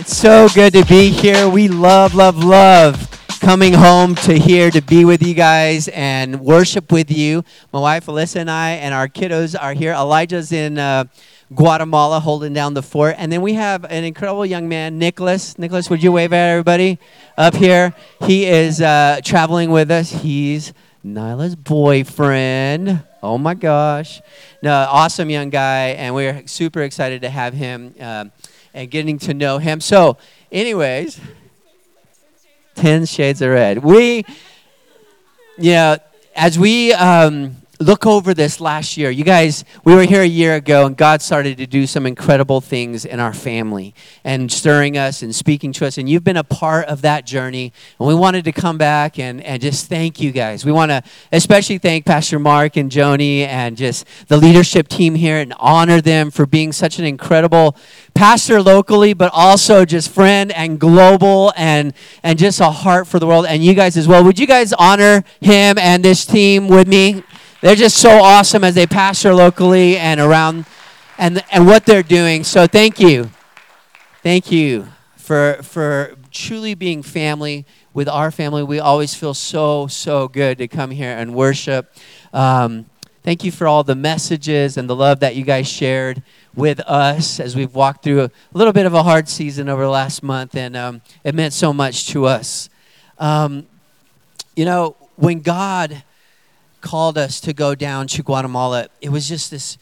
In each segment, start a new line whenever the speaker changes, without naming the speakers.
It's so good to be here. We love, love, love coming home to here to be with you guys and worship with you. My wife Alyssa and I and our kiddos are here. Elijah's in uh, Guatemala holding down the fort. And then we have an incredible young man, Nicholas. Nicholas, would you wave at everybody up here? He is uh, traveling with us. He's Nyla's boyfriend. Oh my gosh. No, awesome young guy. And we're super excited to have him. Um, and getting to know him. So, anyways, 10 Shades of Red. We, you know, as we um, look over this last year. You guys, we were here a year ago, and God started to do some incredible things in our family and stirring us and speaking to us. And you've been a part of that journey. And we wanted to come back and, and just thank you guys. We want to especially thank Pastor Mark and Joni and just the leadership team here and honor them for being such an incredible pastor locally, but also just friend and global and, and just a heart for the world. And you guys as well. Would you guys honor him and this team with me? They're just so awesome as they pastor locally and around and, and what they're doing. So thank you. Thank you for, for truly being family with our family. We always feel so, so good to come here and worship. Um, thank you for all the messages and the love that you guys shared with us as we've walked through a little bit of a hard season over the last month, and um, it meant so much to us. Um, you know, when God called us to go down to Guatemala, it was just this.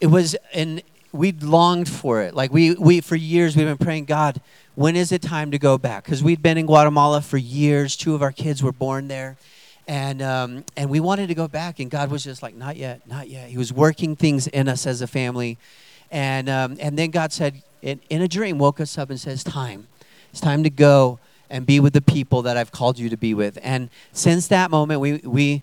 It was, and we'd longed for it. Like we, we for years we've been praying, God, when is it time to go back? Because we'd been in Guatemala for years. Two of our kids were born there, and um, and we wanted to go back, and God was just like, not yet, not yet. He was working things in us as a family, and um, and then God said, in, in a dream, woke us up and says, time, it's time to go and be with the people that I've called you to be with. And since that moment, we, we,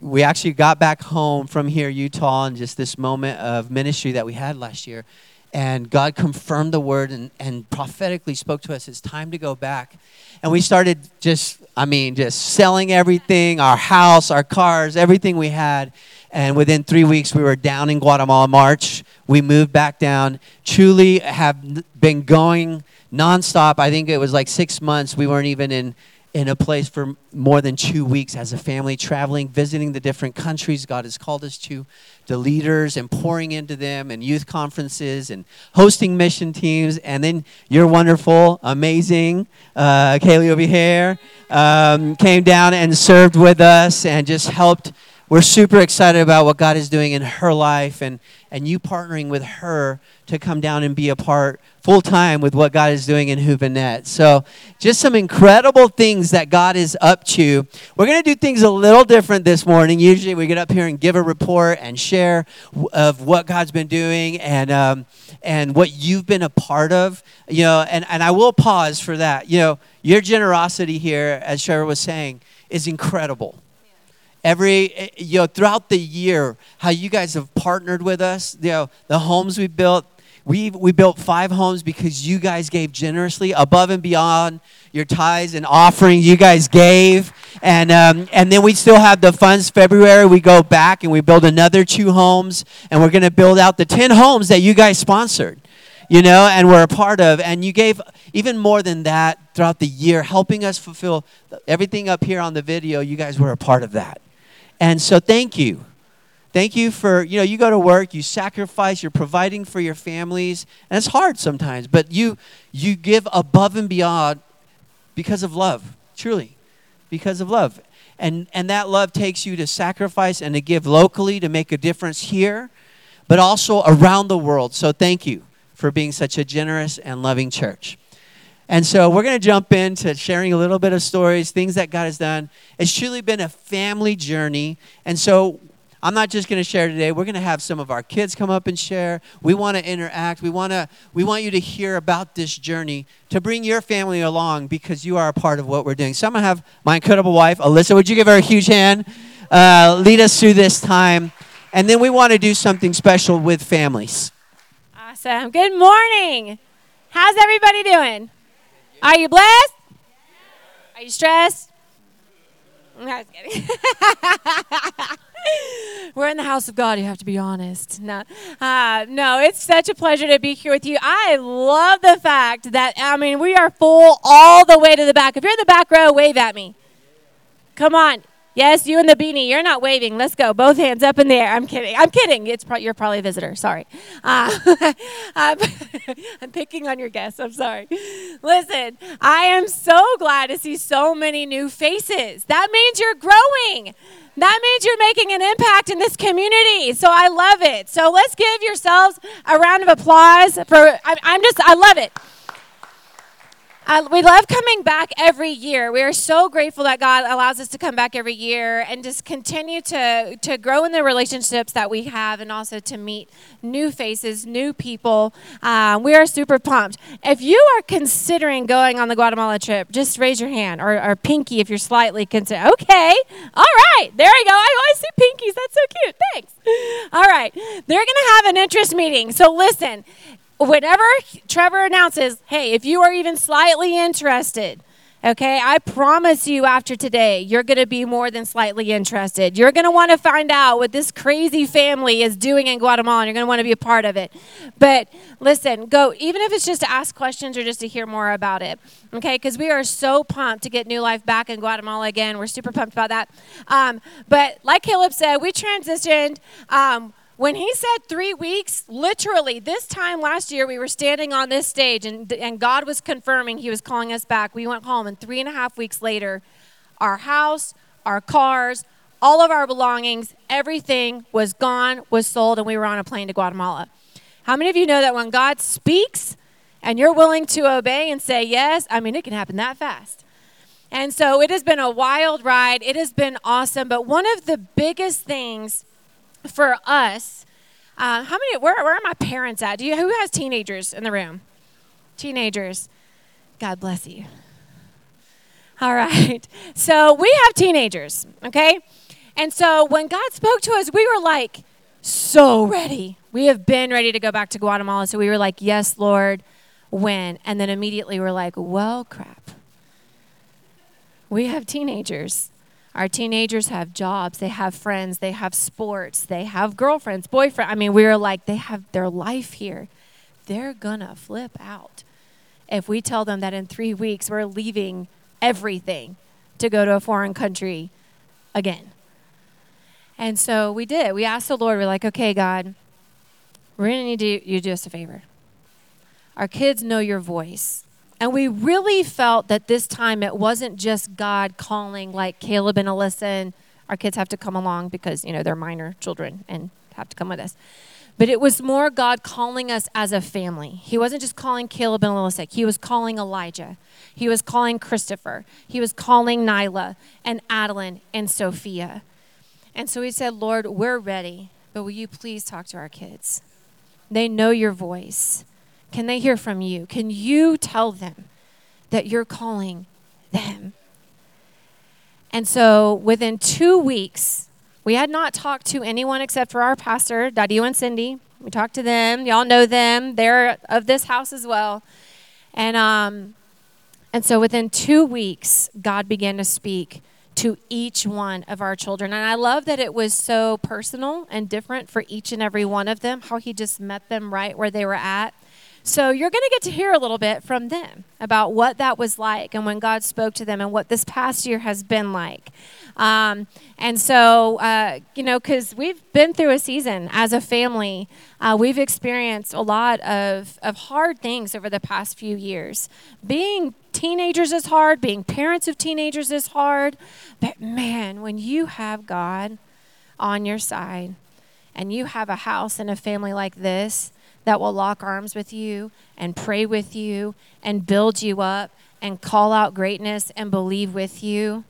we actually got back home from here, Utah, and just this moment of ministry that we had last year. And God confirmed the word and, and prophetically spoke to us. It's time to go back. And we started just, I mean, just selling everything our house, our cars, everything we had. And within three weeks, we were down in Guatemala. March, we moved back down. Truly have been going nonstop. I think it was like six months. We weren't even in in a place for more than two weeks as a family, traveling, visiting the different countries God has called us to, the leaders, and pouring into them, and youth conferences, and hosting mission teams. And then you're wonderful, amazing. Uh, Kaylee over here um, came down and served with us and just helped. We're super excited about what God is doing in her life and, and you partnering with her to come down and be a part full time with what God is doing in Huvenet. So, just some incredible things that God is up to. We're going to do things a little different this morning. Usually, we get up here and give a report and share of what God's been doing and um, and what you've been a part of. You know, and and I will pause for that. You know, your generosity here, as Trevor was saying, is incredible every eh, you know throughout the year how you guys have partnered with us you know the homes we built we, we built five homes because you guys gave generously above and beyond your tithes and offerings you guys gave. And, um, and then we still have the funds. February, we go back and we build another two homes. And we're going to build out the 10 homes that you guys sponsored, you know, and we're a part of. And you gave even more than that throughout the year, helping us fulfill everything up here on the video. You guys were a part of that. And so thank you. Thank you for, you know, you go to work, you sacrifice, you're providing for your families, and it's hard sometimes, but you you give above and beyond because of love, truly. Because of love. And and that love takes you to sacrifice and to give locally to make a difference here, but also around the world. So thank you for being such a generous and loving church. And so we're going to jump into sharing a little bit of stories, things that God has done. It's truly been a family journey. And so I'm not just going to share today. We're going to have some of our kids come up and share. We want to interact. We want to we want you to hear about this journey to bring your family along because you are a part of what we're doing. So I'm going to have my incredible wife, Alyssa. Would you give her a huge hand? Uh, lead us through this time. And then we want to do something special with families.
Awesome. Good morning. How's everybody doing? Are you blessed? Are you stressed? Kidding. We're in the house of God. You have to be honest. No, uh, no, it's such a pleasure to be here with you. I love the fact that, I mean, we are full all the way to the back. If you're in the back row, wave at me. Come on. Yes, you and the beanie. You're not waving. Let's go. Both hands up in the air. I'm kidding. I'm kidding. It's pro- you're probably a visitor. Sorry. Uh, I'm, I'm picking on your guests. I'm sorry. Listen, I am so glad to see so many new faces. That means you're growing. That means you're making an impact in this community. So I love it. So let's give yourselves a round of applause for. I, I'm just. I love it. We love coming back every year. We are so grateful that God allows us to come back every year and just continue to, to grow in the relationships that we have and also to meet new faces, new people. Uh, we are super pumped. If you are considering going on the Guatemala trip, just raise your hand or, or pinky if you're slightly considering. Okay, all right, there you go. I always see pinkies. That's so cute. Thanks. All right, they're going to have an interest meeting. So listen, whenever Trevor announces, hey, if you are even slightly interested, okay, I promise you after today, you're going to be more than slightly interested. You're going to want to find out what this crazy family is doing in Guatemala, and you're going to want to be a part of it. But listen, go, even if it's just to ask questions or just to hear more about it, okay, because we are so pumped to get New Life back in Guatemala again. We're super pumped about that. Um, but like Caleb said, we transitioned. Um, when he said three weeks, literally, this time last year, we were standing on this stage and, and God was confirming he was calling us back. We went home, and three and a half weeks later, our house, our cars, all of our belongings, everything was gone, was sold, and we were on a plane to Guatemala. How many of you know that when God speaks and you're willing to obey and say yes, I mean, it can happen that fast. And so it has been a wild ride. It has been awesome. But one of the biggest things for us, uh, how many? Where, where are my parents at? Do you who has teenagers in the room? Teenagers. God bless you. All right. So we have teenagers, okay? And so when God spoke to us, we were like so ready. We have been ready to go back to Guatemala. So we were like, yes, Lord, when? And then immediately we're like, well, crap. We have teenagers. Our teenagers have jobs, they have friends, they have sports, they have girlfriends, boyfriends. I mean, we are like, they have their life here. They're gonna flip out if we tell them that in three weeks we're leaving everything to go to a foreign country again. And so we did. We asked the Lord, we're like, okay, God, we're to need you to do us a favor. Our kids know your voice. And we really felt that this time it wasn't just God calling like Caleb and Alyssa and our kids have to come along because, you know, they're minor children and have to come with us. But it was more God calling us as a family. He wasn't just calling Caleb and Alyssa. He was calling Elijah. He was calling Christopher. He was calling Nyla and Adeline and Sophia. And so he said, Lord, we're ready, but will you please talk to our kids? They know your voice. Can they hear from you? Can you tell them that you're calling them? And so within two weeks, we had not talked to anyone except for our pastor, Dadio and Cindy. We talked to them. Y'all know them. They're of this house as well. And um, and so within two weeks, God began to speak to each one of our children. And I love that it was so personal and different for each and every one of them, how He just met them right where they were at. So you're going to get to hear a little bit from them about what that was like and when God spoke to them and what this past year has been like. Um, and so, uh, you know, because we've been through a season as a family, uh, we've experienced a lot of, of hard things over the past few years. Being teenagers is hard, being parents of teenagers is hard. But man, when you have God on your side and you have a house and a family like this, that will lock arms with you and pray with you and build you up and call out greatness and believe with you.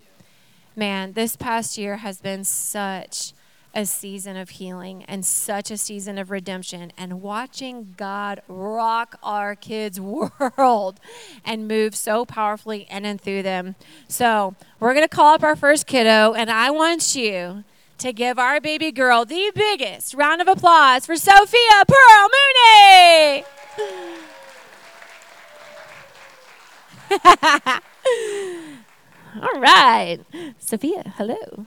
Man, this past year has been such a season of healing and such a season of redemption and watching God rock our kids' world and move so powerfully in and through them. So, we're going to call up our first kiddo, and I want you to give our baby girl the biggest round of applause for Sophia Pearl Mooney. All right. Sophia, hello.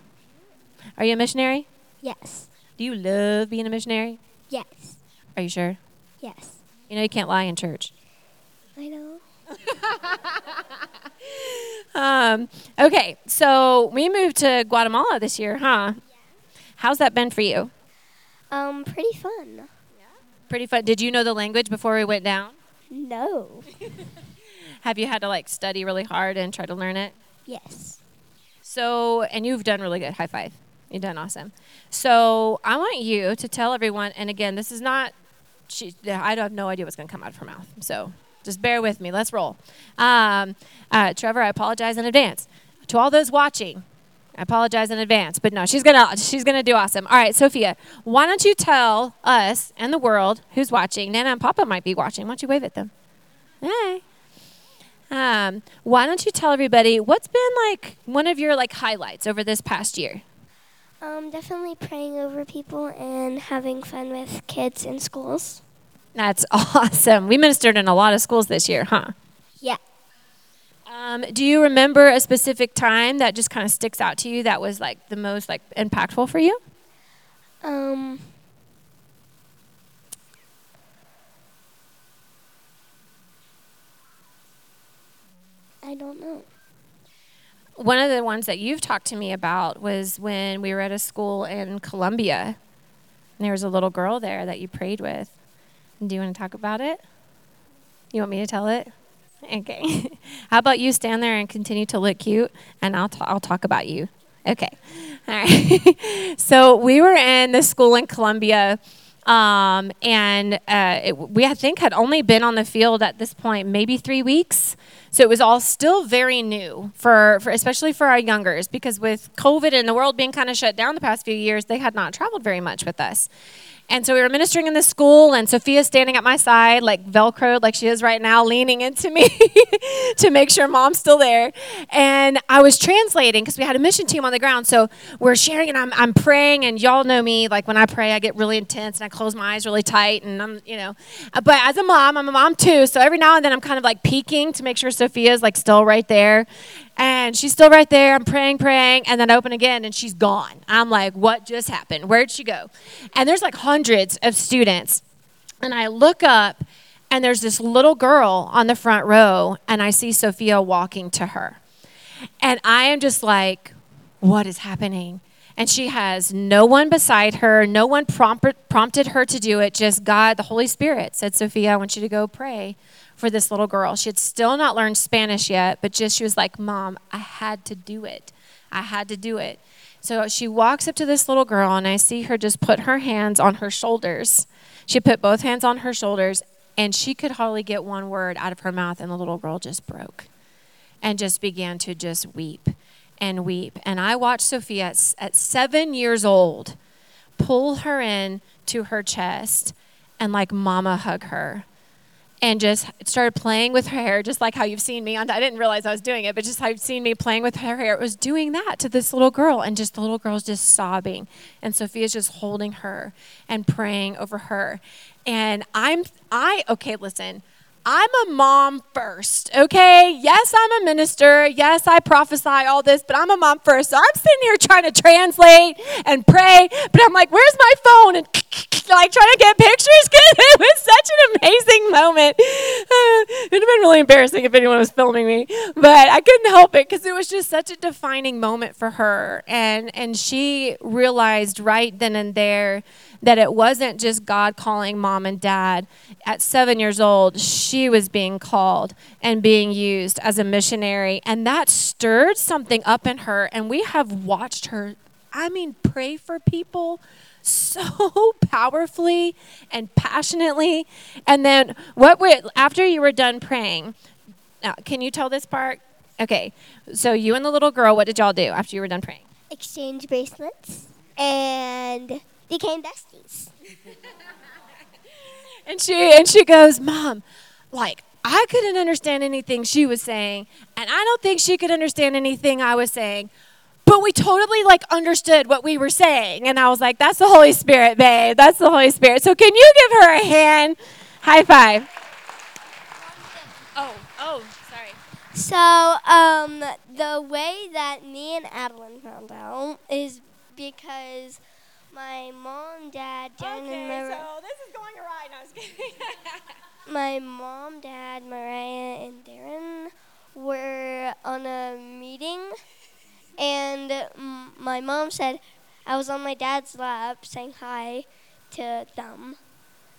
Are you a missionary?
Yes.
Do you love being a missionary?
Yes.
Are you sure?
Yes.
You know you can't lie in church.
I know.
Um, okay, so we moved to Guatemala this year, huh? How's that been for you?
Um, pretty fun.
Pretty fun. Did you know the language before we went down?
No.
Have you had to like study really hard and try to learn it?
Yes.
So, and you've done really good. High five. You've done awesome. So, I want you to tell everyone, and again, this is not, she, I have no idea what's going to come out of her mouth. So, just bear with me. Let's roll. Um, uh, Trevor, I apologize in advance. To all those watching, I apologize in advance, but no, she's gonna she's gonna do awesome. All right, Sophia, why don't you tell us and the world who's watching? Nana and Papa might be watching. Why don't you wave at them? Hey. Um, why don't you tell everybody what's been like one of your like highlights over this past year?
Um, definitely praying over people and having fun with kids in schools.
That's awesome. We ministered in a lot of schools this year, huh?
Yeah.
Um, do you remember a specific time that just kind of sticks out to you that was like the most like impactful for you?
Um, I don't know.
One of the ones that you've talked to me about was when we were at a school in Colombia. And there was a little girl there that you prayed with. Do you want to talk about it? You want me to tell it? Okay. How about you stand there and continue to look cute, and I'll, t- I'll talk about you. Okay. All right. so we were in the school in Colombia, um, and uh, it, we I think had only been on the field at this point maybe three weeks. So it was all still very new for, for especially for our youngers because with COVID and the world being kind of shut down the past few years, they had not traveled very much with us. And so we were ministering in the school, and Sophia's standing at my side, like Velcroed, like she is right now, leaning into me to make sure mom's still there. And I was translating because we had a mission team on the ground. So we're sharing, and I'm, I'm praying, and y'all know me. Like when I pray, I get really intense and I close my eyes really tight, and I'm, you know. Uh, but as a mom, I'm a mom too. So every now and then I'm kind of like peeking to make sure Sophia's like still right there. And she's still right there. I'm praying, praying, and then I open again, and she's gone. I'm like, what just happened? Where'd she go? And there's like hundreds of students. And I look up, and there's this little girl on the front row, and I see Sophia walking to her. And I am just like, what is happening? And she has no one beside her, no one prompted, prompted her to do it, just God, the Holy Spirit said, Sophia, I want you to go pray for this little girl. She had still not learned Spanish yet, but just she was like, Mom, I had to do it. I had to do it. So she walks up to this little girl, and I see her just put her hands on her shoulders. She put both hands on her shoulders, and she could hardly get one word out of her mouth, and the little girl just broke and just began to just weep and weep. And I watched Sophia at, at seven years old pull her in to her chest and like mama hug her and just started playing with her hair, just like how you've seen me on. I didn't realize I was doing it, but just how you've seen me playing with her hair. It was doing that to this little girl, and just the little girl's just sobbing, and Sophia's just holding her and praying over her. And I'm, I, okay, listen. I'm a mom first, okay? Yes, I'm a minister. Yes, I prophesy all this, but I'm a mom first. So I'm sitting here trying to translate and pray, but I'm like, where's my phone? And like trying to get pictures because it was such an amazing moment. it would have been really embarrassing if anyone was filming me, but I couldn't help it because it was just such a defining moment for her. And, and she realized right then and there that it wasn't just God calling mom and dad. At seven years old, she was being called and being used as a missionary. And that stirred something up in her. And we have watched her, I mean, pray for people so powerfully and passionately. And then, what we, after you were done praying, now, can you tell this part? Okay, so you and the little girl, what did y'all do after you were done praying?
Exchange bracelets and became besties.
and she and she goes, "Mom, like I couldn't understand anything she was saying, and I don't think she could understand anything I was saying." But we totally like understood what we were saying. And I was like, that's the Holy Spirit, babe. That's the Holy Spirit. So can you give her a hand? High five. Oh, oh, sorry.
So, um, the way that me and Adeline found out is because My mom, dad, Darren, and
Okay,
Mar-
so this is going awry. No, I was kidding.
my mom, dad, Mariah, and Darren were on a meeting, and my mom said I was on my dad's lap saying hi to them,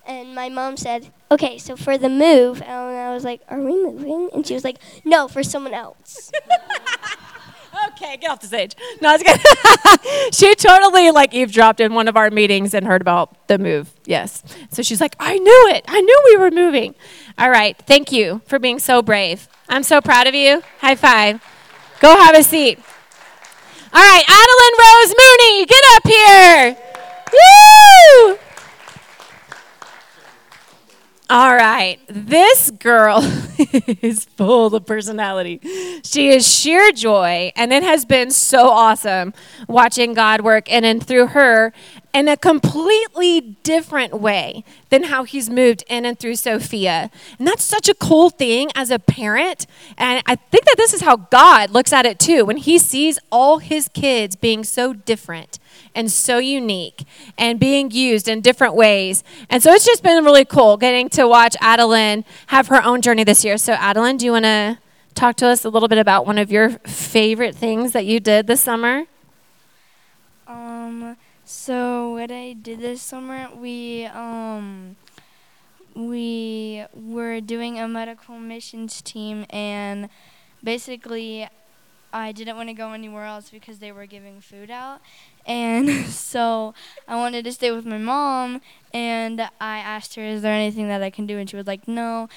and my mom said, "Okay, so for the move," and I was like, "Are we moving?" And she was like, "No, for someone else."
okay, get off the stage. No, it's good. she totally like eavesdropped in one of our meetings and heard about the move. Yes. So she's like, I knew it. I knew we were moving. All right. Thank you for being so brave. I'm so proud of you. High five. Go have a seat. All right, Adeline Rose Mooney, get up here. Woo! All right. This girl is full of personality. She is sheer joy, and it has been so awesome watching God work in and through her in a completely different way than how He's moved in and through Sophia. And that's such a cool thing as a parent. And I think that this is how God looks at it too when He sees all His kids being so different and so unique and being used in different ways. And so it's just been really cool getting to watch Adeline have her own journey this year. So, Adeline, do you want to talk to us a little bit about one of your favorite things that you did this summer?
Um, so what I did this summer, we um we were doing a medical missions team and basically I didn't want to go anywhere else because they were giving food out. And so I wanted to stay with my mom and I asked her is there anything that I can do and she was like no.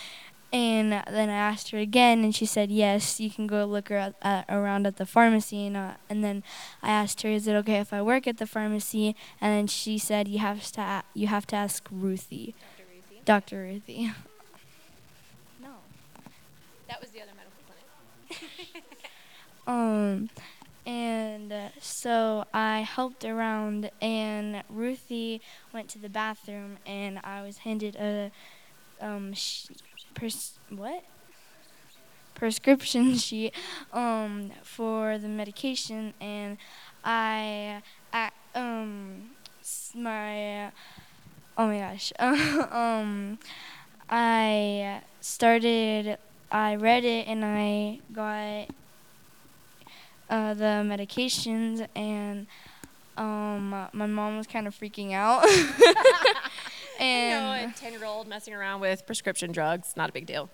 And then I asked her again, and she said, "Yes, you can go look at, around at the pharmacy." And, uh, and then I asked her, "Is it okay if I work at the pharmacy?" And then she said, "You have to a- you have to ask Ruthie, Dr. Ruthie." no.
That was the other medical clinic.
Um, and uh, so I helped around, and Ruthie went to the bathroom, and I was handed a um sh- pers- what prescription sheet um for the medication, and I, I um my oh my gosh um I started I read it and I got uh, the medications and um, my mom was kind of freaking out. and
a 10 year old messing around with prescription drugs, not a big deal.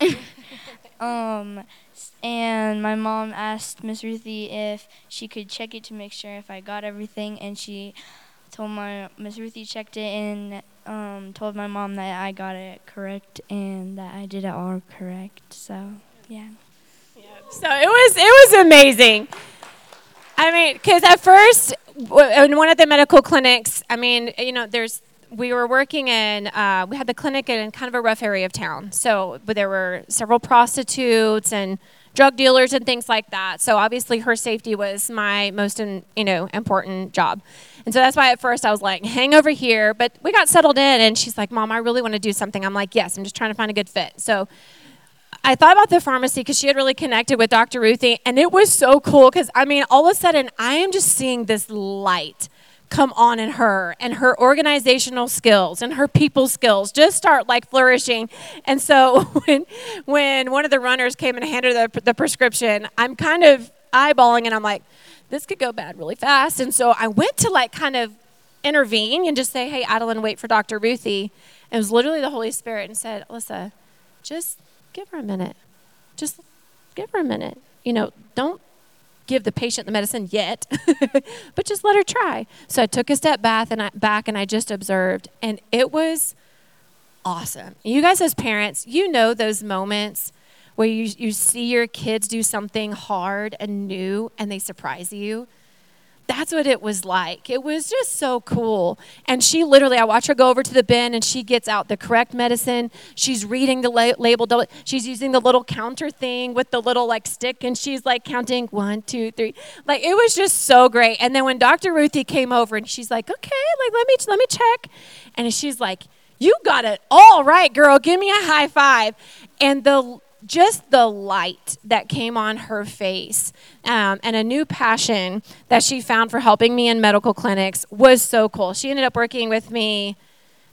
um, and my mom asked Miss Ruthie if she could check it to make sure if I got everything, and she told my Miss Ruthie checked it and um, told my mom that I got it correct and that I did it all correct. So yeah.
So it was it was amazing. I mean, because at first, w- in one of the medical clinics, I mean, you know, there's we were working in uh, we had the clinic in kind of a rough area of town. So, there were several prostitutes and drug dealers and things like that. So obviously, her safety was my most in, you know important job. And so that's why at first I was like, hang over here. But we got settled in, and she's like, Mom, I really want to do something. I'm like, yes, I'm just trying to find a good fit. So I thought about the pharmacy because she had really connected with Dr. Ruthie, and it was so cool because I mean, all of a sudden, I am just seeing this light come on in her and her organizational skills and her people skills just start like flourishing. And so when when one of the runners came and handed her the, the prescription, I'm kind of eyeballing and I'm like, this could go bad really fast. And so I went to like kind of intervene and just say, hey, Adeline, wait for Dr. Ruthie. And it was literally the Holy Spirit and said, Alyssa, just give her a minute. Just give her a minute. You know, don't give the patient the medicine yet, but just let her try. So I took a step back and I, back and I just observed, and it was awesome. You guys, as parents, you know those moments where you, you see your kids do something hard and new and they surprise you. That's what it was like. It was just so cool. And she literally, I watch her go over to the bin and she gets out the correct medicine. She's reading the la- label. She's using the little counter thing with the little like stick and she's like counting one, two, three. Like it was just so great. And then when Dr. Ruthie came over and she's like, okay, like let me, let me check. And she's like, you got it all right, girl. Give me a high five. And the, just the light that came on her face um, and a new passion that she found for helping me in medical clinics was so cool. She ended up working with me,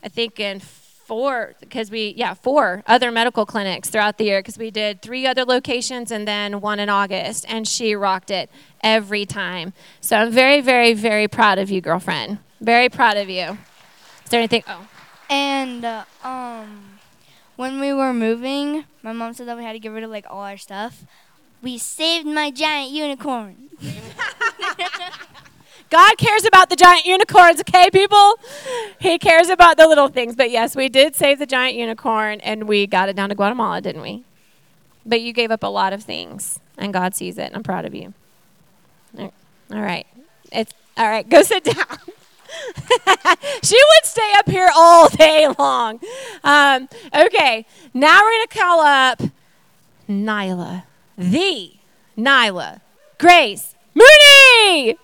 I think, in four, because we, yeah, four other medical clinics throughout the year, because we did three other locations and then one in August, and she rocked it every time. So I'm very, very, very proud of you, girlfriend. Very proud of you. Is there anything? Oh.
And uh, um, when we were moving, my mom said that we had to get rid of like all our stuff. We saved my giant unicorn.
God cares about the giant unicorns, okay, people? He cares about the little things. But yes, we did save the giant unicorn and we got it down to Guatemala, didn't we? But you gave up a lot of things and God sees it and I'm proud of you. All right. It's all right, go sit down. she would stay up here all day long. Um, okay, now we're going to call up Nyla, the Nyla Grace Mooney.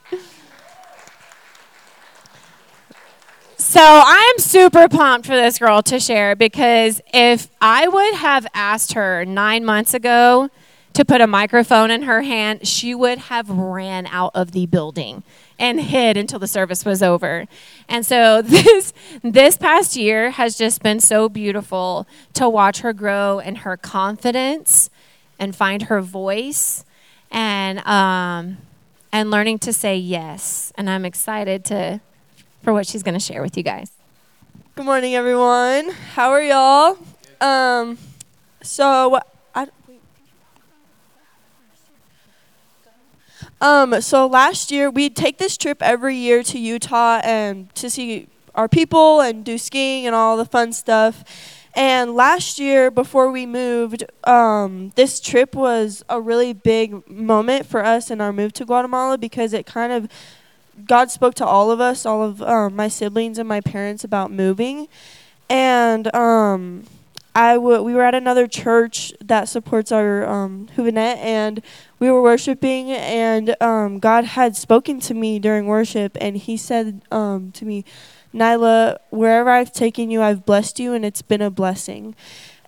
So I'm super pumped for this girl to share because if I would have asked her nine months ago to put a microphone in her hand, she would have ran out of the building and hid until the service was over. And so this this past year has just been so beautiful to watch her grow in her confidence and find her voice and um, and learning to say yes. And I'm excited to for what she's going to share with you guys.
Good morning, everyone. How are y'all? Um, so I. Um, so last year we'd take this trip every year to Utah and to see our people and do skiing and all the fun stuff. And last year, before we moved, um, this trip was a really big moment for us in our move to Guatemala because it kind of God spoke to all of us, all of um, my siblings and my parents about moving, and um, I w- we were at another church that supports our um, and we were worshiping, and um, God had spoken to me during worship, and He said um, to me, Nyla, wherever I've taken you, I've blessed you, and it's been a blessing.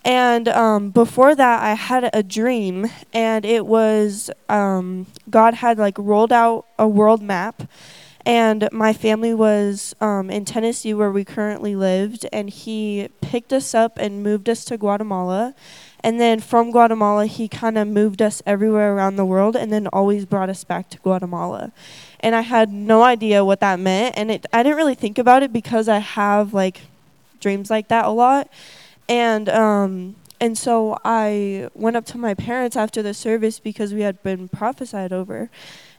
And um, before that, I had a dream, and it was um, God had like rolled out a world map, and my family was um, in Tennessee, where we currently lived, and He picked us up and moved us to Guatemala. And then from Guatemala, He kind of moved us everywhere around the world, and then always brought us back to Guatemala. And I had no idea what that meant, and it I didn't really think about it because I have like dreams like that a lot and um, and so I went up to my parents after the service because we had been prophesied over,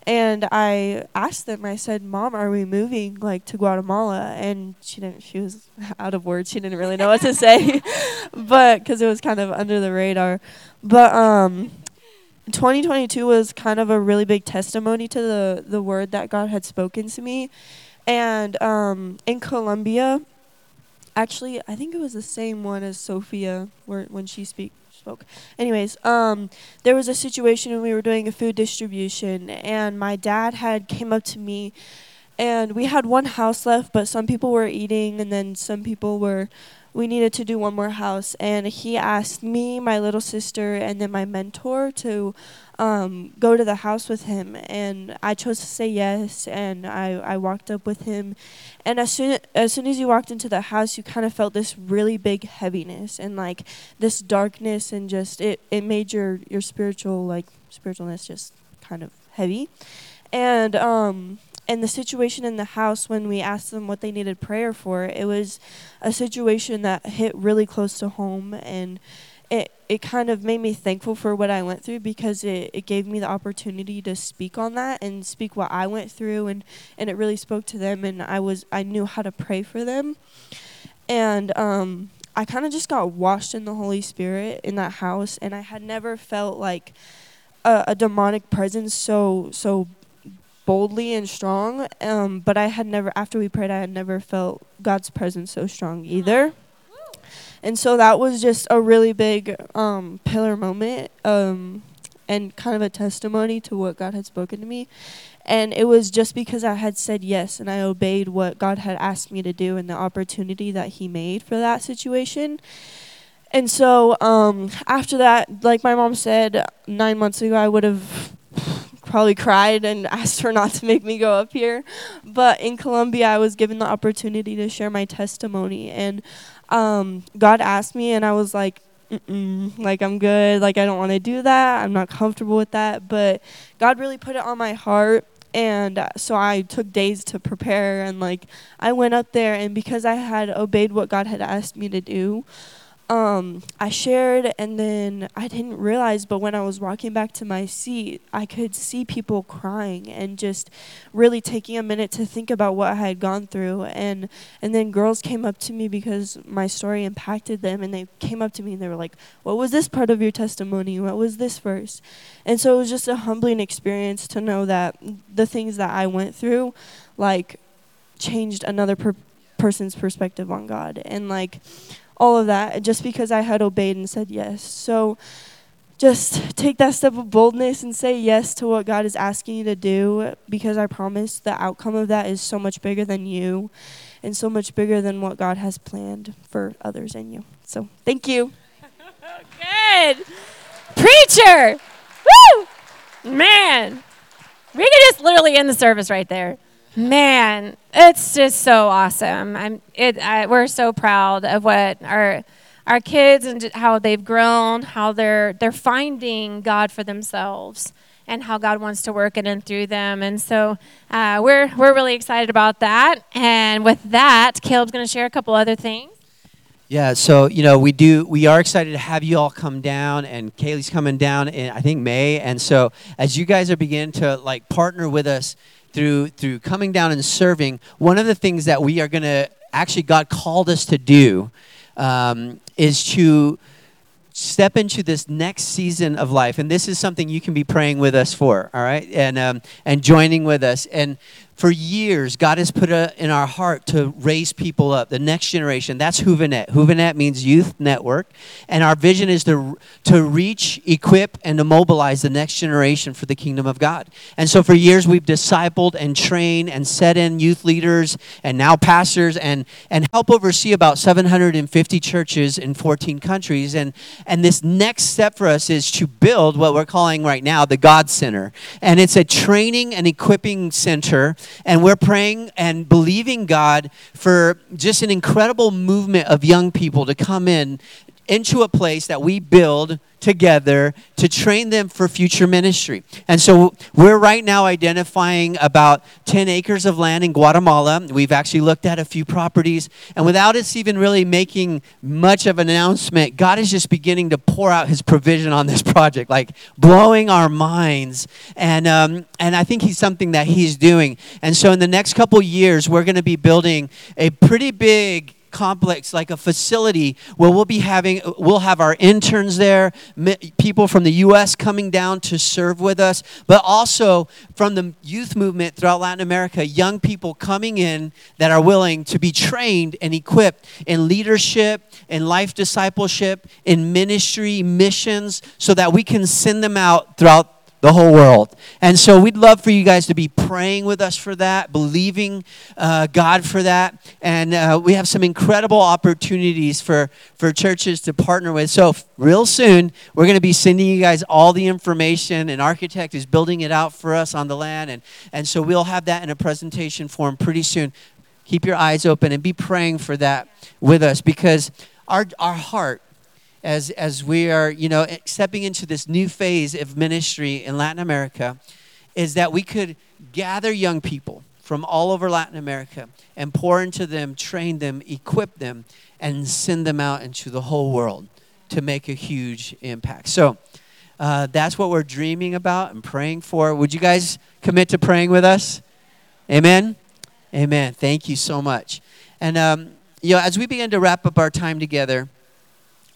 and I asked them. I said, "Mom, are we moving like to Guatemala?" And she didn't. She was out of words. She didn't really know what to say, but because it was kind of under the radar. But um, 2022 was kind of a really big testimony to the the word that God had spoken to me, and um, in Colombia actually i think it was the same one as sophia where when she speak spoke. Anyways um there was a situation when we were doing a food distribution and my dad had came up to me and we had one house left but some people were eating and then some people were we needed to do one more house. And he asked me my little sister and then my mentor to um, go to the house with him. And i chose to say yes and I, I walked up with him. And as soon as soon as you walked into the house you kind of felt this really big heaviness and like this darkness and just it, it made your your spiritual like spiritualness just kind of heavy. And um and the situation in the house when we asked them what they needed prayer for it was a situation that hit really close to home and it it kind of made me thankful for what I went through because it, it gave me the opportunity to speak on that and speak what I went through and, and it really spoke to them and I was I knew how to pray for them. And um I kind of just got washed in the Holy Spirit in that house and I had never felt like a, a demonic presence so so boldly and strong. Um, but I had never after we prayed I had never felt God's presence so strong either and so that was just a really big um, pillar moment um, and kind of a testimony to what God had spoken to me. And it was just because I had said yes and I obeyed what God had asked me to do and the opportunity that He made for that situation. And so um, after that, like my mom said nine months ago, I would have probably cried and asked her not to make me go up here. But in Colombia, I was given the opportunity to share my testimony. And um, God asked me, and I was like, Mm-mm, like I'm good. Like I don't want to do that. I'm not comfortable with that. But God really put it on my heart and uh, so I took days to prepare and like I went up there and because I had obeyed what God had asked me to do um, I shared, and then I didn't realize, but when I was walking back to my seat, I could see people crying and just really taking a minute to think about what I had gone through. And and then girls came up to me because my story impacted them, and they came up to me and they were like, "What was this part of your testimony? What was this verse?" And so it was just a humbling experience to know that the things that I went through, like, changed another per- person's perspective on God, and like all of that just because I had obeyed and said yes. So just take that step of boldness and say yes to what God is asking you to do because I promise the outcome of that is so much bigger than you and so much bigger than what God has planned for others and you. So thank you.
Good. Preacher. Woo! Man. We could just literally end the service right there. Man, it's just so awesome. I'm it. I, we're so proud of what our our kids and how they've grown, how they're they're finding God for themselves, and how God wants to work in and through them. And so uh, we're we're really excited about that. And with that, Caleb's going to share a couple other things.
Yeah, so you know we do we are excited to have you all come down, and Kaylee's coming down in I think May, and so as you guys are beginning to like partner with us through through coming down and serving, one of the things that we are going to actually God called us to do um, is to step into this next season of life. And this is something you can be praying with us for all right? And um, and joining with us. And for years, God has put a, in our heart to raise people up, the next generation. That's Huvenet. Huvenet means youth network. And our vision is to, to reach, equip, and to mobilize the next generation for the kingdom of God. And so for years, we've discipled and trained and set in youth leaders and now pastors and, and help oversee about 750 churches in 14 countries. And, and this next step for us is to build what we're calling right now the God Center. And it's a training and equipping center and we're praying and believing God for just an incredible movement of young people to come in into a place that we build together to train them for future ministry. And so we're right now identifying about 10 acres of land in Guatemala. We've actually looked at a few properties. And without us even really making much of an announcement, God is just beginning to pour out his provision on this project, like blowing our minds. And, um, and I think he's something that he's doing. And so in the next couple years, we're going to be building a pretty big complex, like a facility where we'll be having, we'll have our interns there, people from the U.S. coming down to serve with us, but also from the youth movement throughout Latin America, young people coming in that are willing to be trained and equipped in leadership, in life discipleship, in ministry, missions, so that we can send them out throughout the whole world. And so we'd love for you guys to be praying with us for that, believing uh, God for that. And uh, we have some incredible opportunities for, for churches to partner with. So, real soon, we're going to be sending you guys all the information. An architect is building it out for us on the land. And, and so we'll have that in a presentation form pretty soon. Keep your eyes open and be praying for that with us because our, our heart as, as we are, you know, stepping into this new phase of ministry in Latin America is that we could gather young people from all over Latin America and pour into them, train them, equip them, and send them out into the whole world to make a huge impact. So uh, that's what we're dreaming about and praying for. Would you guys commit to praying with us? Amen? Amen. Thank you so much. And, um, you know, as we begin to wrap up our time together,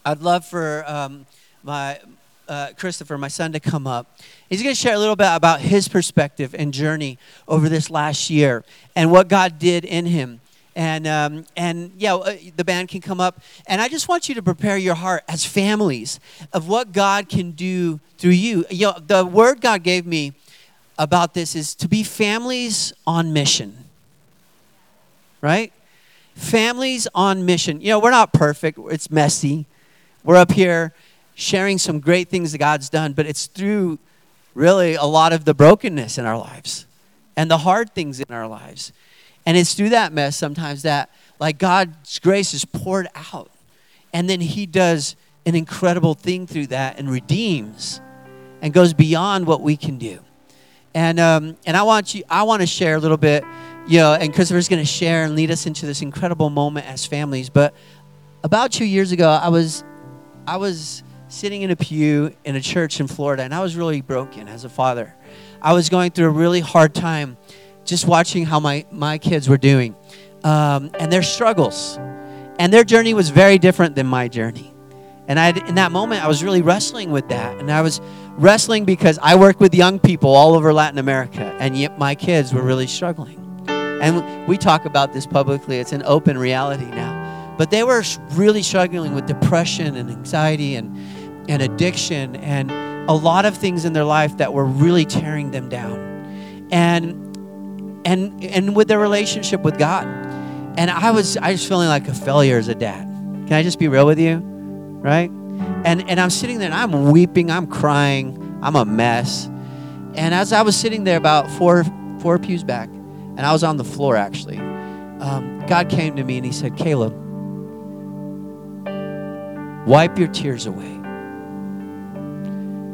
I'd love for um, my uh, Christopher, my son, to come up. He's going to share a little bit about his perspective and journey over this last year and what God did in him. And, um, and yeah, uh, the band can come up. And I just want you to prepare your heart as families of what God can do through you. You know, the word God gave me about this is to be families on mission. Right? Families on mission. You know, we're not perfect, it's messy we're up here sharing some great things that God's done, but it's through really a lot of the brokenness in our lives and the hard things in our lives. And it's through that mess sometimes that like God's grace is poured out. And then he does an incredible thing through that and redeems and goes beyond what we can do. And um, and I want you I want to share a little bit, you know, and Christopher's going to share and lead us into this incredible moment as families. But about two years ago, I was I was sitting in a pew in a church in Florida, and I was really broken as a father. I was going through a really hard time just watching how my, my kids were doing um, and their struggles. And their journey was very different than my journey. And I, in that moment, I was really wrestling with that. And I was wrestling because I work with young people all over Latin America, and yet my kids were really struggling. And we talk about this publicly, it's an open reality now. But they were really struggling with depression and anxiety and, and addiction and a lot of things in their life that were really tearing them down. And and and with their relationship with God. And I was I was feeling like a failure as a dad. Can I just be real with you? Right? And and I'm sitting there and I'm weeping, I'm crying, I'm a mess. And as I was sitting there about four four pews back, and I was on the floor actually, um, God came to me and He said, Caleb, wipe your tears away.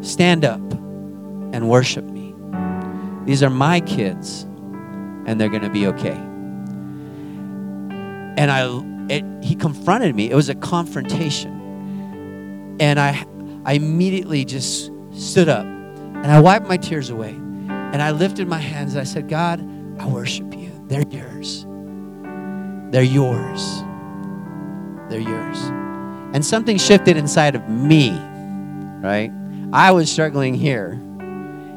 Stand up and worship me. These are my kids, and they're going to be okay. And I, it, he confronted me. It was a confrontation, and I, I immediately just stood up, and I wiped my tears away, and I lifted my hands. And I said, God, I worship you. They're yours. They're yours. They're yours. And something shifted inside of me, right? I was struggling here.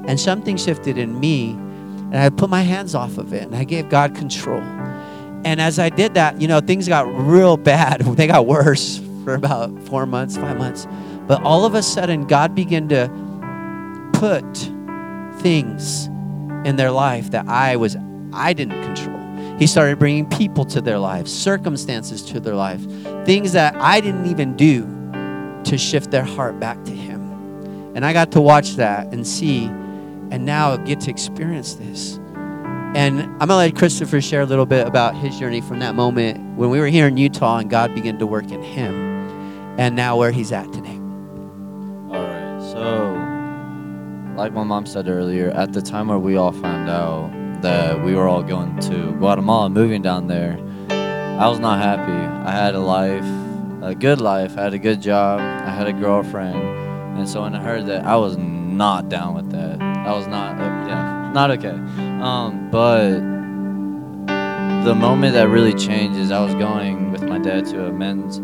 And something shifted in me, and I put my hands off of it, and I gave God control. And as I did that, you know, things got real bad. They got worse for about four months, five months. But all of a sudden, God began to put things in their life that I was, I didn't control. He started bringing people to their lives, circumstances to their life, things that I didn't even do to shift their heart back to Him. And I got to watch that and see, and now get to experience this. And I'm going to let Christopher share a little bit about his journey from that moment when we were here in Utah and God began to work in him, and now where he's at today.
All right. So, like my mom said earlier, at the time where we all found out that we were all going to Guatemala, moving down there, I was not happy. I had a life, a good life. I had a good job. I had a girlfriend. And so when I heard that, I was not down with that. I was not, uh, yeah, not okay. Um, but the moment that really changed is I was going with my dad to a men's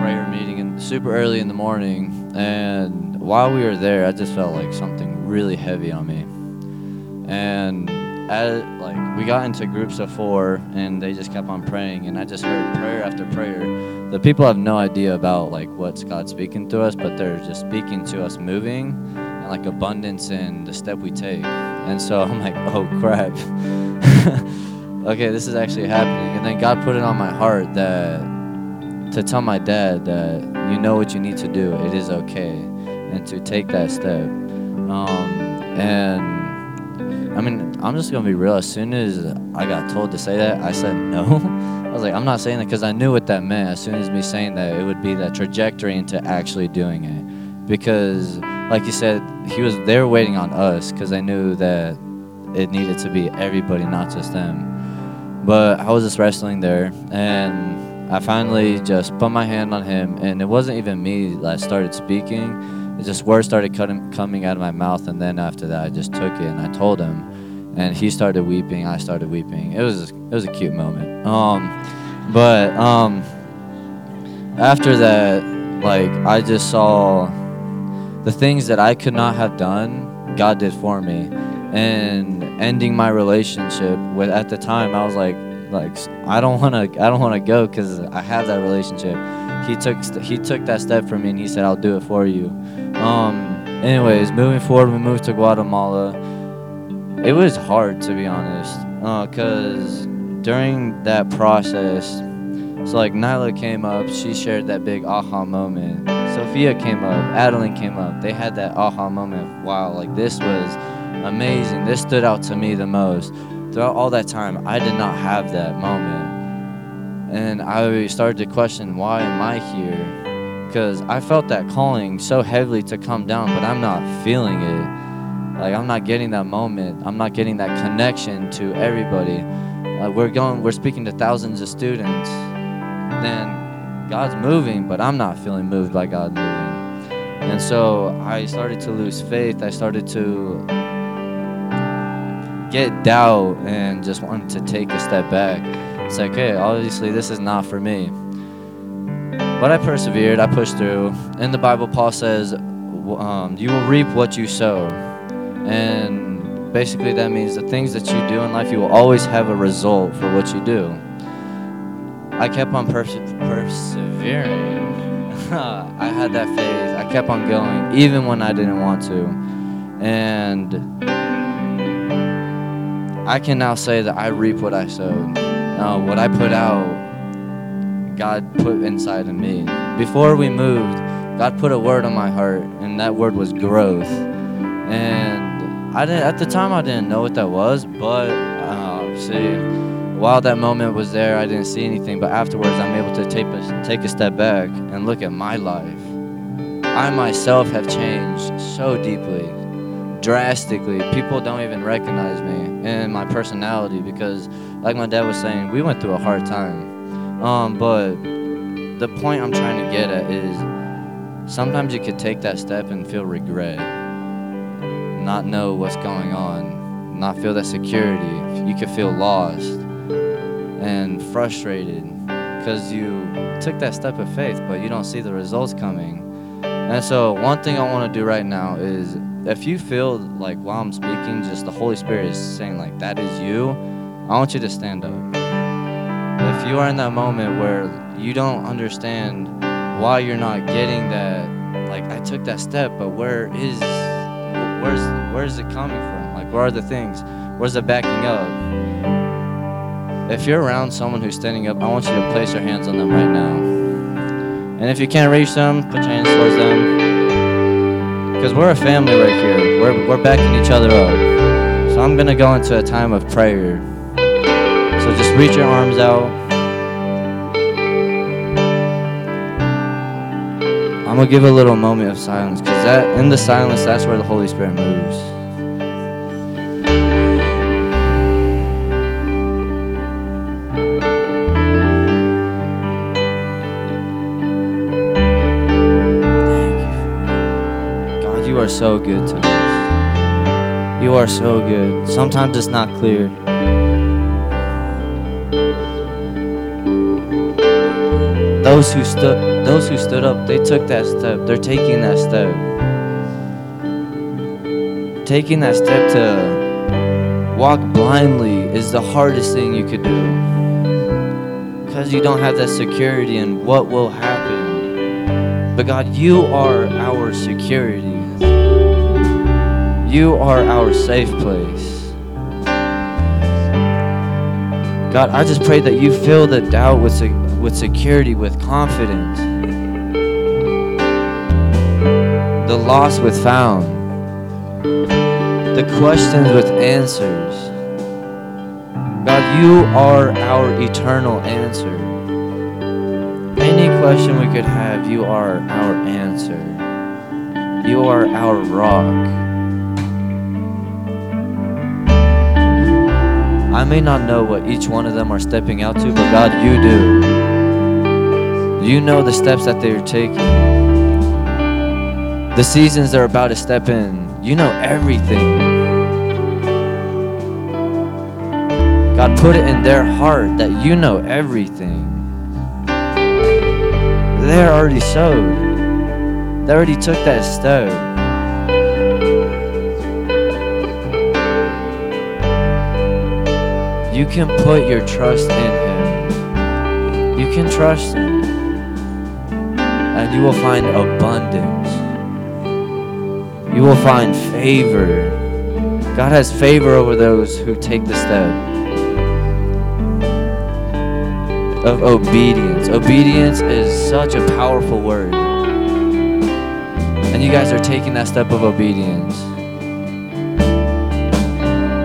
prayer meeting super early in the morning. And while we were there, I just felt like something really heavy on me. And as, like we got into groups of four, and they just kept on praying, and I just heard prayer after prayer. The people have no idea about like what's God speaking to us, but they're just speaking to us, moving, and like abundance in the step we take. And so I'm like, oh crap. okay, this is actually happening. And then God put it on my heart that to tell my dad that you know what you need to do. It is okay, and to take that step. Um, and I mean, I'm just gonna be real. As soon as I got told to say that, I said no. I was like, I'm not saying that because I knew what that meant. As soon as me saying that, it would be that trajectory into actually doing it. Because, like you said, he was they were waiting on us because they knew that it needed to be everybody, not just them. But I was just wrestling there, and I finally just put my hand on him, and it wasn't even me that started speaking. Just words started cutting, coming out of my mouth, and then after that, I just took it and I told him, and he started weeping. I started weeping. It was it was a cute moment. Um, but um, after that, like I just saw the things that I could not have done, God did for me, and ending my relationship with at the time I was like like I don't want to I don't want to go because I have that relationship. He took he took that step for me and he said I'll do it for you. Um, anyways, moving forward, we moved to Guatemala. It was hard to be honest, because during that process, So like Nyla came up, she shared that big aha moment. Sophia came up, Adeline came up. They had that aha moment. Wow, like this was amazing. This stood out to me the most. Throughout all that time, I did not have that moment. And I started to question, why am I here? Because I felt that calling so heavily to come down, but I'm not feeling it. Like I'm not getting that moment. I'm not getting that connection to everybody. Like we're going, we're speaking to thousands of students. Then God's moving, but I'm not feeling moved by God moving. And so I started to lose faith. I started to get doubt and just wanted to take a step back. It's like, hey, obviously this is not for me. But I persevered, I pushed through. In the Bible, Paul says, um, you will reap what you sow. And basically, that means the things that you do in life, you will always have a result for what you do. I kept on perse- persevering. I had that phase. I kept on going, even when I didn't want to. And I can now say that I reap what I sowed. Uh, what I put out, God put inside of me. Before we moved, God put a word on my heart, and that word was growth. And I didn't at the time I didn't know what that was, but uh, see, while that moment was there, I didn't see anything. But afterwards, I'm able to take a, take a step back and look at my life. I myself have changed so deeply drastically. People don't even recognize me and my personality because, like my dad was saying, we went through a hard time. Um, but the point I'm trying to get at is sometimes you could take that step and feel regret, not know what's going on, not feel that security. You could feel lost and frustrated because you took that step of faith, but you don't see the results coming. And so, one thing I want to do right now is if you feel like while I'm speaking, just the Holy Spirit is saying, like, that is you, I want you to stand up. If you are in that moment where you don't understand why you're not getting that, like, I took that step, but where is, where's, where's it coming from? Like, where are the things? Where's the backing up? If you're around someone who's standing up, I want you to place your hands on them right now. And if you can't reach them, put your hands towards them. Because we're a family right here. We're, we're backing each other up. So I'm going to go into a time of prayer. So just reach your arms out. I'm to give a little moment of silence because that in the silence, that's where the Holy Spirit moves. Thank you, God, you are so good to us. You are so good. Sometimes it's not clear. Those who stood those who stood up, they took that step. They're taking that step. Taking that step to walk blindly is the hardest thing you could do. Because you don't have that security in what will happen. But God, you are our security. You are our safe place. God, I just pray that you fill the doubt with, with security, with confidence, the lost with found, the questions with answers. God, you are our eternal answer. Any question we could have, you are our answer. You are our rock. I may not know what each one of them are stepping out to, but God, you do. You know the steps that they're taking, the seasons they're about to step in. You know everything. God, put it in their heart that you know everything. They're already sowed, they already took that step. You can put your trust in Him. You can trust Him. And you will find abundance. You will find favor. God has favor over those who take the step. of obedience. Obedience is such a powerful word. And you guys are taking that step of obedience.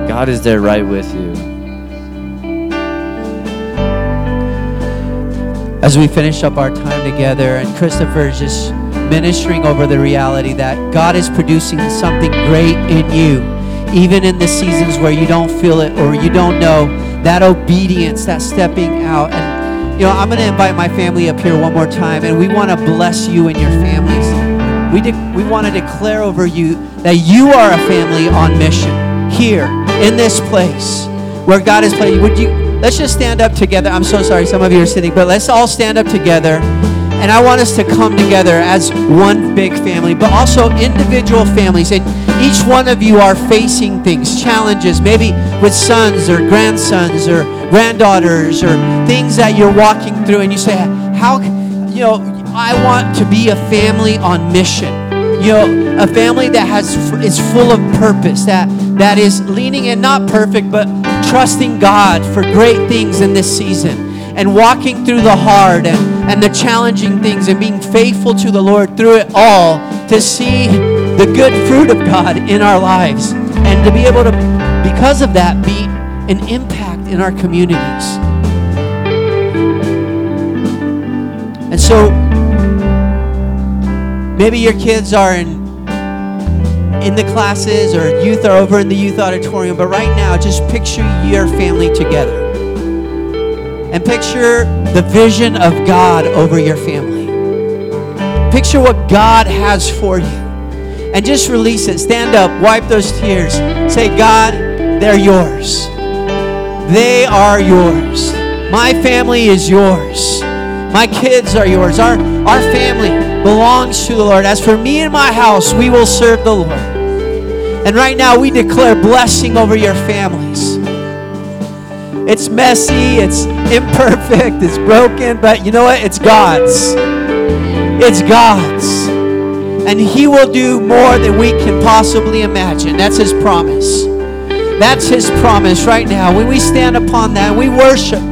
God is there right with you.
As we finish up our time together and Christopher is just ministering over the reality that God is producing something great in you. Even in the seasons where you don't feel it or you don't know that obedience that stepping out. And you know I'm going to invite my family up here one more time and we want to bless you and your families. We de- we want to declare over you that you are a family on mission here in this place where God is playing. would you Let's just stand up together. I'm so sorry, some of you are sitting, but let's all stand up together. And I want us to come together as one big family, but also individual families. And each one of you are facing things, challenges, maybe with sons or grandsons or granddaughters or things that you're walking through. And you say, How, you know, I want to be a family on mission. You know, a family that has is full of purpose, that that is leaning in, not perfect, but trusting God for great things in this season and walking through the hard and, and the challenging things and being faithful to the Lord through it all to see the good fruit of God in our lives and to be able to, because of that, be an impact in our communities. And so maybe your kids are in in the classes or youth are over in the youth auditorium, but right now just picture your family together. And picture the vision of God over your family. Picture what God has for you. And just release it. Stand up, wipe those tears. Say, God, they're yours. They are yours. My family is yours. My kids are yours. Our, our family belongs to the Lord. As for me and my house, we will serve the Lord. And right now, we declare blessing over your families. It's messy, it's imperfect, it's broken, but you know what? It's God's. It's God's. And He will do more than we can possibly imagine. That's His promise. That's His promise right now. When we stand upon that, we worship.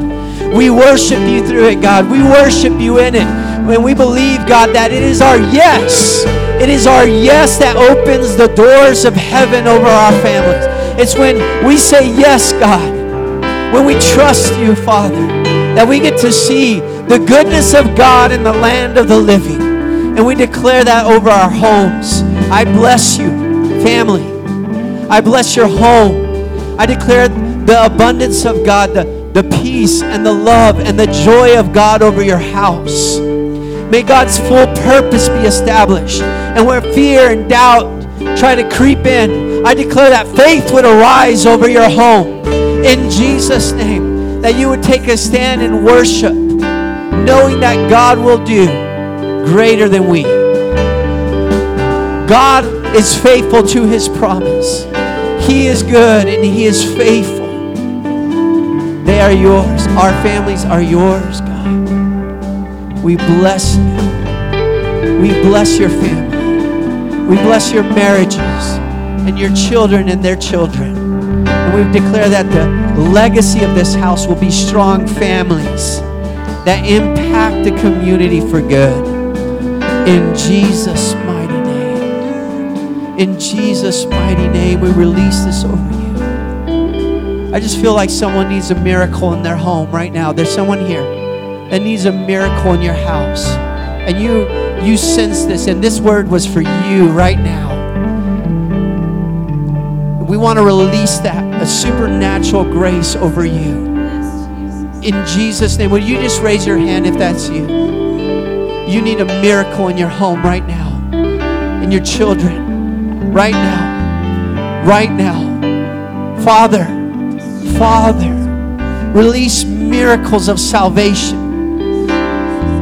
We worship you through it, God. We worship you in it. When we believe, God, that it is our yes. It is our yes that opens the doors of heaven over our families. It's when we say yes, God, when we trust you, Father, that we get to see the goodness of God in the land of the living. And we declare that over our homes. I bless you, family. I bless your home. I declare the abundance of God, the, the peace and the love and the joy of God over your house. May God's full purpose be established. And where fear and doubt try to creep in, I declare that faith would arise over your home. In Jesus' name, that you would take a stand and worship, knowing that God will do greater than we. God is faithful to his promise. He is good and he is faithful. They are yours. Our families are yours. We bless you. We bless your family. We bless your marriages and your children and their children. And we declare that the legacy of this house will be strong families that impact the community for good. In Jesus' mighty name. In Jesus' mighty name, we release this over you. I just feel like someone needs a miracle in their home right now. There's someone here that needs a miracle in your house. And you you sense this, and this word was for you right now. We want to release that, a supernatural grace over you. In Jesus' name, would you just raise your hand if that's you? You need a miracle in your home right now, in your children, right now, right now. Father, Father, release miracles of salvation.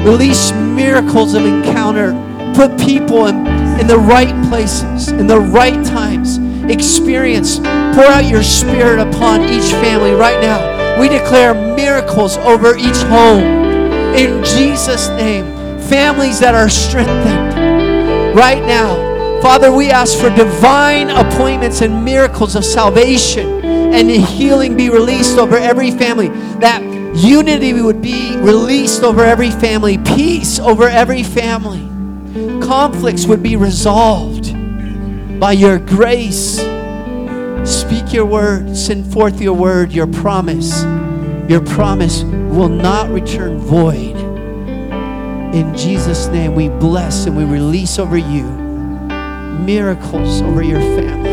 Release miracles of encounter. Put people in, in the right places, in the right times. Experience. Pour out your spirit upon each family right now. We declare miracles over each home. In Jesus' name. Families that are strengthened right now. Father, we ask for divine appointments and miracles of salvation and healing be released over every family. That Unity would be released over every family, peace over every family. Conflicts would be resolved by your grace. Speak your word, send forth your word, your promise. Your promise will not return void. In Jesus' name, we bless and we release over you miracles over your family.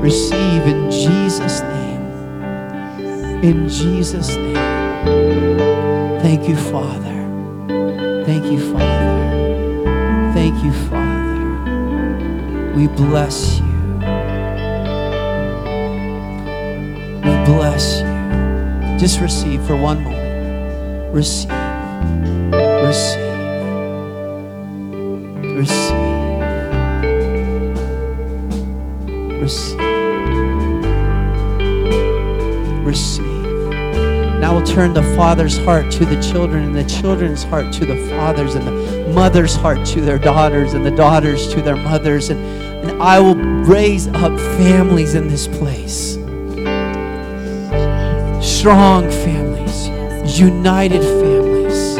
Receive in Jesus'. In Jesus' name. Thank you, Father. Thank you, Father. Thank you, Father. We bless you. We bless you. Just receive for one moment. Receive. Receive. Receive. Turn the father's heart to the children, and the children's heart to the fathers, and the mother's heart to their daughters, and the daughters to their mothers. And, and I will raise up families in this place strong families, united families,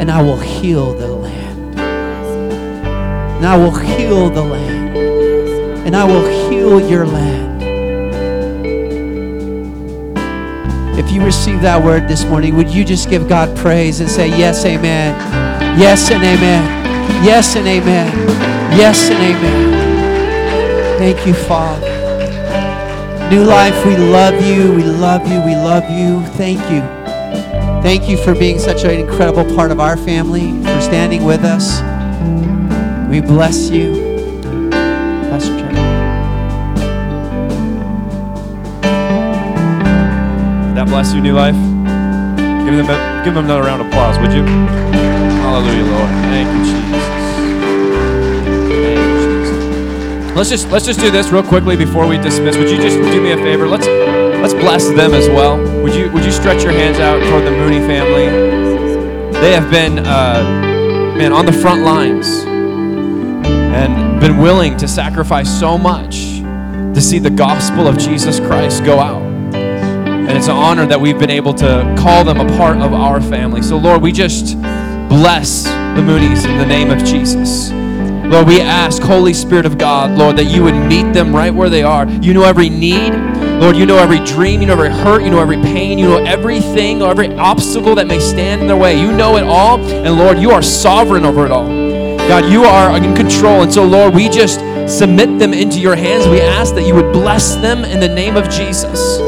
and I will heal the land. And I will heal the land. And I will heal your land. You receive that word this morning, would you just give God praise and say, Yes, amen. Yes, and amen. Yes, and amen. Yes, and amen. Thank you, Father. New Life, we love you. We love you. We love you. Thank you. Thank you for being such an incredible part of our family, for standing with us. We bless you.
Bless you, New Life. Give them, a, give them another round of applause, would you? Hallelujah, Lord. Thank you, Jesus. Thank you, Jesus. Let's just let's just do this real quickly before we dismiss. Would you just do me a favor? Let's let's bless them as well. Would you would you stretch your hands out toward the Mooney family? They have been uh, man on the front lines and been willing to sacrifice so much to see the gospel of Jesus Christ go out. And it's an honor that we've been able to call them a part of our family. So, Lord, we just bless the Moonies in the name of Jesus. Lord, we ask, Holy Spirit of God, Lord, that you would meet them right where they are. You know every need. Lord, you know every dream, you know every hurt, you know every pain, you know everything, every obstacle that may stand in their way. You know it all. And Lord, you are sovereign over it all. God, you are in control. And so, Lord, we just submit them into your hands. We ask that you would bless them in the name of Jesus.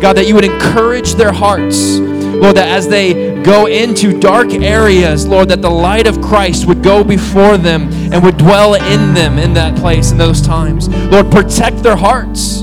God, that you would encourage their hearts. Lord, that as they go into dark areas, Lord, that the light of Christ would go before them and would dwell in them in that place, in those times. Lord, protect their hearts.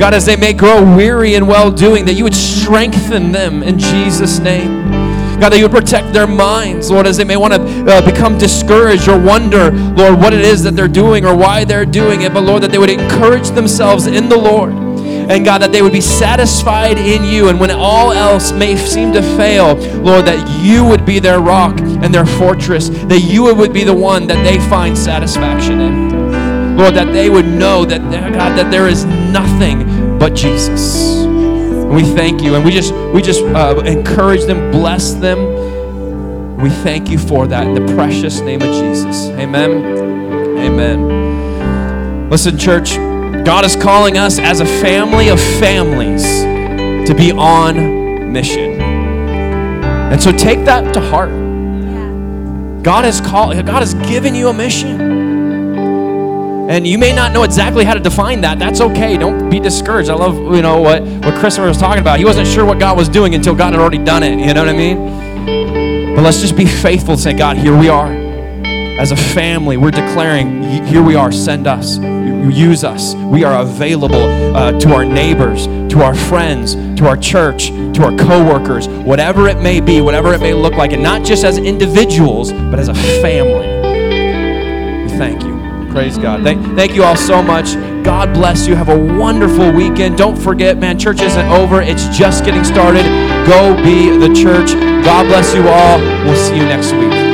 God, as they may grow weary in well doing, that you would strengthen them in Jesus' name. God, that you would protect their minds, Lord, as they may want to uh, become discouraged or wonder, Lord, what it is that they're doing or why they're doing it. But Lord, that they would encourage themselves in the Lord. And God, that they would be satisfied in you. And when all else may seem to fail, Lord, that you would be their rock and their fortress, that you would be the one that they find satisfaction in. Lord, that they would know that, God, that there is nothing but Jesus. And we thank you. And we just, we just uh, encourage them, bless them. We thank you for that in the precious name of Jesus. Amen. Amen. Listen, church, God is calling us as a family of families to be on mission. And so take that to heart. God has called God has given you a mission. And you may not know exactly how to define that. That's okay. Don't be discouraged. I love, you know, what, what Christopher was talking about. He wasn't sure what God was doing until God had already done it. You know what I mean? But let's just be faithful and say, God, here we are. As a family, we're declaring, here we are, send us, use us. We are available uh, to our neighbors, to our friends, to our church, to our coworkers, whatever it may be, whatever it may look like, and not just as individuals, but as a family. We thank you. Praise God. Thank, thank you all so much. God bless you. Have a wonderful weekend. Don't forget, man, church isn't over. It's just getting started. Go be the church. God bless you all. We'll see you next week.